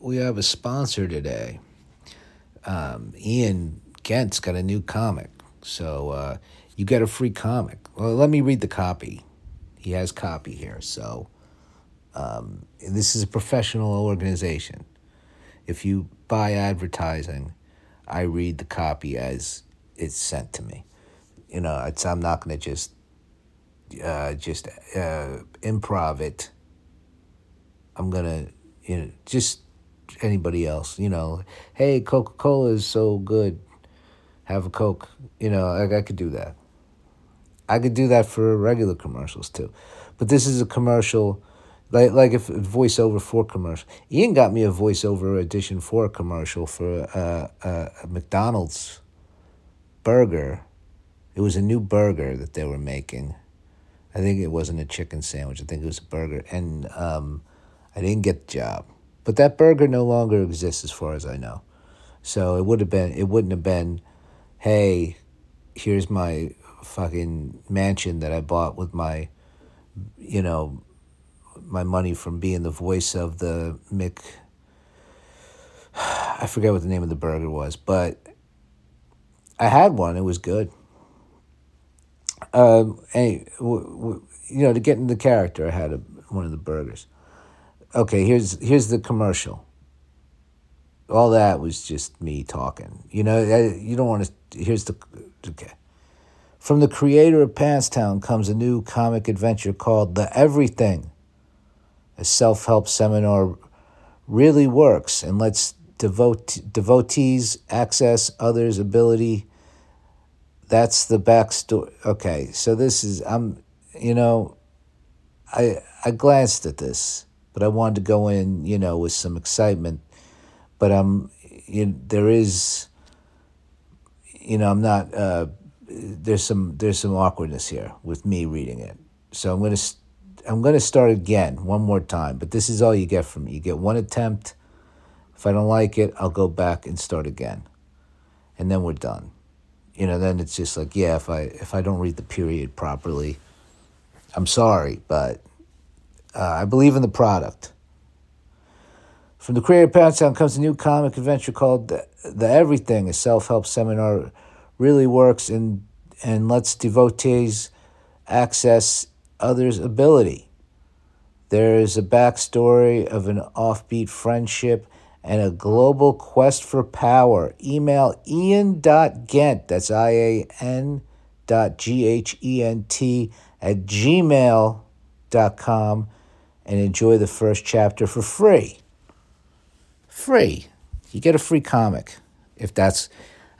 we have a sponsor today. Um, Ian Ghent's got a new comic, so uh, you get a free comic. Well, let me read the copy. He has copy here, so um, this is a professional organization. If you buy advertising, I read the copy as it's sent to me. You know, I'm not going to just uh, just uh, improv it. I'm gonna, you know, just anybody else. You know, hey, Coca Cola is so good. Have a Coke. You know, I, I could do that. I could do that for regular commercials too, but this is a commercial, like like if voiceover for commercial. Ian got me a voiceover edition for a commercial for uh, uh, a McDonald's burger. It was a new burger that they were making I think it wasn't a chicken sandwich. I think it was a burger, and um, I didn't get the job. But that burger no longer exists, as far as I know. So it would have been. It wouldn't have been. Hey, here's my fucking mansion that I bought with my, you know, my money from being the voice of the Mick. I forget what the name of the burger was, but I had one. It was good um, and you know, to get into the character, I had a, one of the burgers. Okay, here's here's the commercial. All that was just me talking. You know, eh, you don't want to. Here's the okay. From the creator of Pantstown comes a new comic adventure called The Everything. A self help seminar really works and lets devote, devotees access others' ability that's the backstory. Okay, so this is I'm, you know, I I glanced at this, but I wanted to go in, you know, with some excitement. But I'm, you, there is, you know, I'm not. Uh, there's some there's some awkwardness here with me reading it, so I'm gonna I'm gonna start again one more time. But this is all you get from me. You get one attempt. If I don't like it, I'll go back and start again, and then we're done you know, then it's just like, yeah, if I if I don't read the period properly, I'm sorry, but uh, I believe in the product. From the creator of Pantstown comes a new comic adventure called the, the Everything, a self help seminar. Really works and and lets devotees access others' ability. There is a backstory of an offbeat friendship and a global quest for power. Email ian.ghent, that's I A N dot G H E N T, at gmail.com and enjoy the first chapter for free. Free. You get a free comic if that's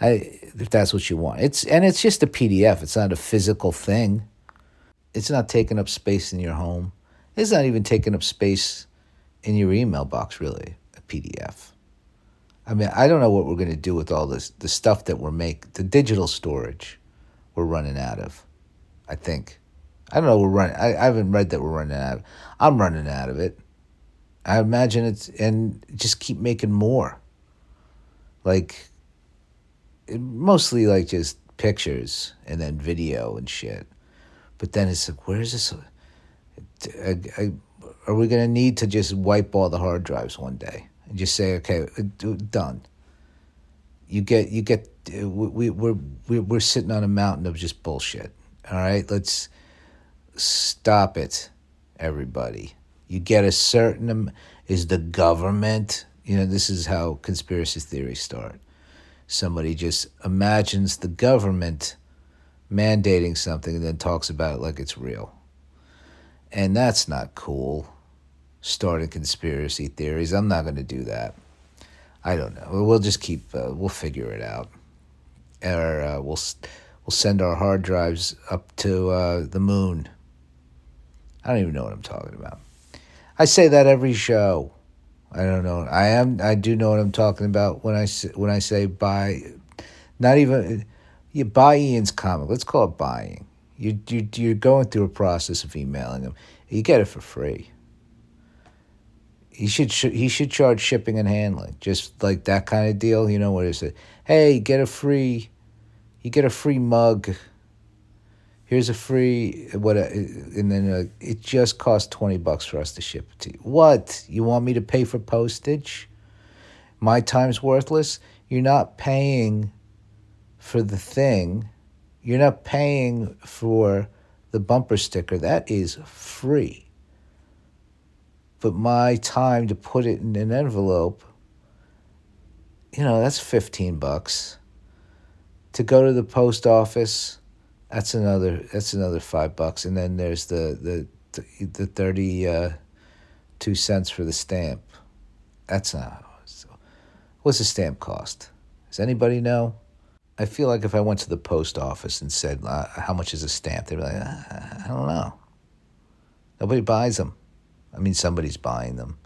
I, if that's what you want. It's and it's just a PDF. It's not a physical thing. It's not taking up space in your home. It's not even taking up space in your email box really. A PDF. I mean, I don't know what we're going to do with all this, the stuff that we're make, the digital storage we're running out of, I think. I don't know, we're running, I, I haven't read that we're running out of. I'm running out of it. I imagine it's, and just keep making more. Like, mostly like just pictures and then video and shit. But then it's like, where's this? I, I, are we to need to just wipe all the hard drives one day? and just say, okay, uh, done. You get, you get, uh, we, we're, we're sitting on a mountain of just bullshit. All right, let's stop it, everybody. You get a certain, is the government, you know, this is how conspiracy theories start. Somebody just imagines the government mandating something and then talks about it like it's real. And that's not cool starting conspiracy theories. I'm not going to do that. I don't know. We'll just keep. Uh, we'll figure it out, or uh, we'll we'll send our hard drives up to uh, the moon. I don't even know what I'm talking about. I say that every show. I don't know. I am. I do know what I'm talking about when I when I say buy. Not even you buy Ian's comic. Let's call it buying. You you you're going through a process of emailing him. You get it for free. He should he should charge shipping and handling, just like that kind of deal. You know what is it? Hey, get a free, you get a free mug. Here's a free what, and then uh, it just costs twenty bucks for us to ship it to you. What you want me to pay for postage? my time's worthless. You're not paying for the thing. You're not paying for the bumper sticker. That is free. But my time to put it in an envelope, you know, that's 15 bucks. To go to the post office, that's another that's another 5 bucks and then there's the the the 30 uh, 2 cents for the stamp. That's not What's the stamp cost? Does anybody know? I feel like if I went to the post office and said, uh, How much is a stamp? They'd be like, uh, I don't know. Nobody buys them. I mean, somebody's buying them.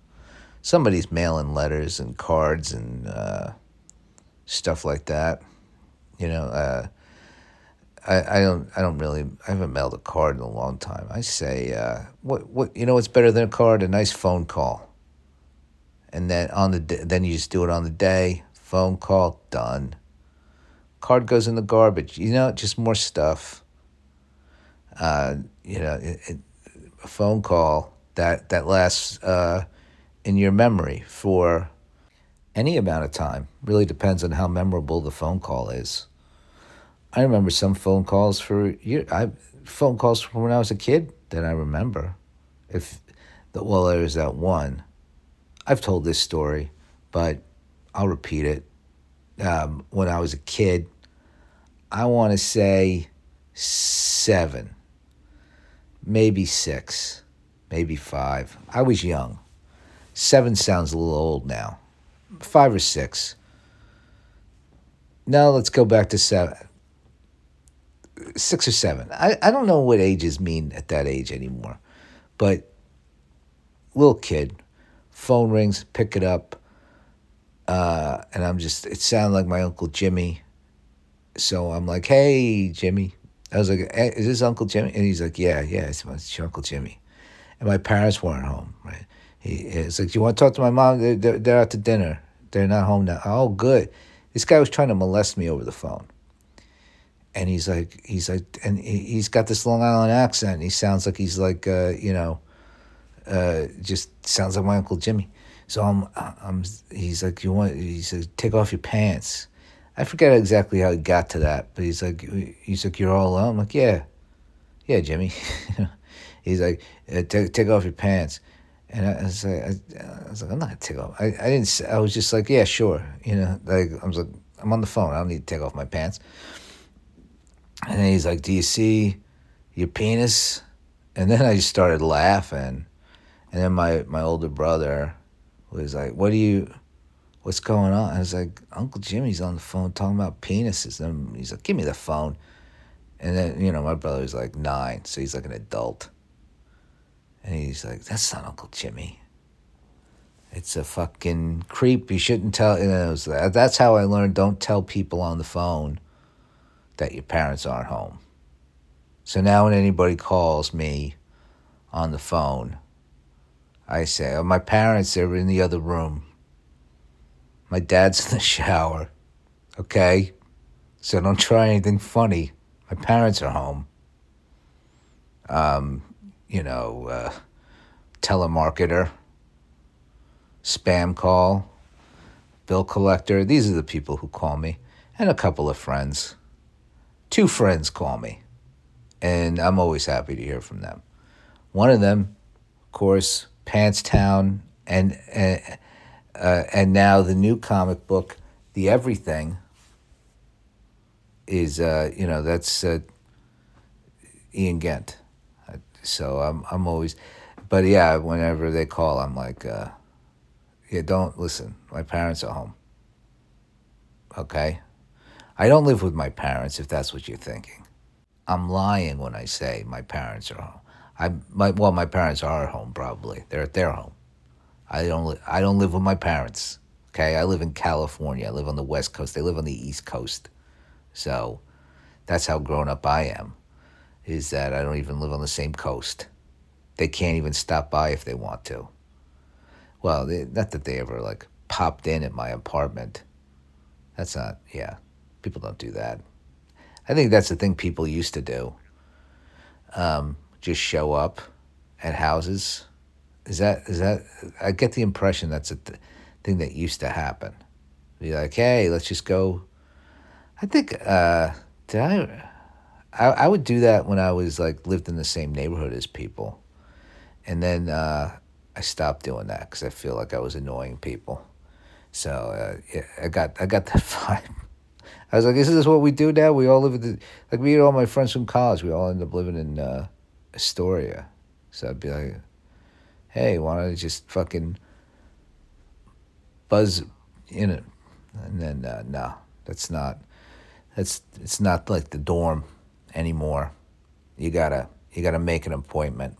Somebody's mailing letters and cards and uh, stuff like that. You know, uh, I, I don't I don't really I haven't mailed a card in a long time. I say uh, what what you know what's better than a card? A nice phone call and then on the then you just do it on the day. Phone call done. Card goes in the garbage. You know, just more stuff. Uh, you know, it, it, a phone call that that lasts uh, in your memory for any amount of time. Really depends on how memorable the phone call is. I remember some phone calls for year. I phone calls from when I was a kid that I remember. If the well, there was that one I've told this story, but I'll repeat it. Um, when I was a kid, I want to say seven, maybe six, maybe five. I was young. Seven sounds a little old now. Five or six. Now let's go back to seven. Six or seven. I, I don't know what ages mean at that age anymore, but little kid, Phone rings, pick it up. Uh, and I'm just, it sounded like my Uncle Jimmy. So I'm like, hey, Jimmy. I was like, hey, is this Uncle Jimmy? And he's like, yeah, yeah, it's, it's your Uncle Jimmy. And my parents weren't home, right? He, it's like, do you want to talk to my mom? They're, they're, they're out to dinner. They're not home now. Oh, good. This guy was trying to molest me over the phone. And he's like, he's like, and he's got this Long Island accent. He sounds like he's like, uh, you know, uh, just sounds like my uncle Jimmy. So I'm, I'm. He's like, you want? He said, take off your pants. I forget exactly how he got to that, but he's like, he's like, you're all alone. I'm like, yeah, yeah, Jimmy. he's like, uh, take take off your pants. And I, was like, I, I, was like, I'm not gonna take off. I, I didn't. I was just like, yeah, sure. You know, like I was like, I'm on the phone. I don't need to take off my pants. And then he's like, do you see your penis? And then I just started laughing. And then my, my older brother was like, What do you, what's going on? I was like, Uncle Jimmy's on the phone talking about penises. And he's like, Give me the phone. And then, you know, my brother's like nine, so he's like an adult. And he's like, That's not Uncle Jimmy. It's a fucking creep. You shouldn't tell. You know, that's how I learned don't tell people on the phone that your parents aren't home. So now when anybody calls me on the phone, I say, oh, my parents are in the other room. My dad's in the shower. Okay? So don't try anything funny. My parents are home. Um, you know, uh, telemarketer, spam call, bill collector. These are the people who call me, and a couple of friends. Two friends call me, and I'm always happy to hear from them. One of them, of course, Pantstown, and and, uh, and now the new comic book, The Everything, is uh, you know that's uh, Ian Ghent. So I'm I'm always, but yeah, whenever they call, I'm like, uh, yeah, don't listen. My parents are home. Okay, I don't live with my parents. If that's what you're thinking, I'm lying when I say my parents are home. I my well, my parents are home probably. They're at their home. I don't I don't live with my parents. Okay, I live in California. I live on the West Coast. They live on the East Coast. So that's how grown up I am. Is that I don't even live on the same coast. They can't even stop by if they want to. Well, they, not that they ever like popped in at my apartment. That's not, yeah. People don't do that. I think that's the thing people used to do. Um, just show up at houses? Is that is that? I get the impression that's a th- thing that used to happen. Be like, hey, let's just go. I think uh, did I, I? I would do that when I was like lived in the same neighborhood as people, and then uh, I stopped doing that because I feel like I was annoying people. So uh, yeah, I got I got that vibe. I was like, this is what we do now. We all live in the like me and all my friends from college. We all end up living in uh, Astoria. So I'd be like, hey, why don't I just fucking buzz in it? And then uh, no, that's not. That's it's not like the dorm anymore. You gotta you gotta make an appointment.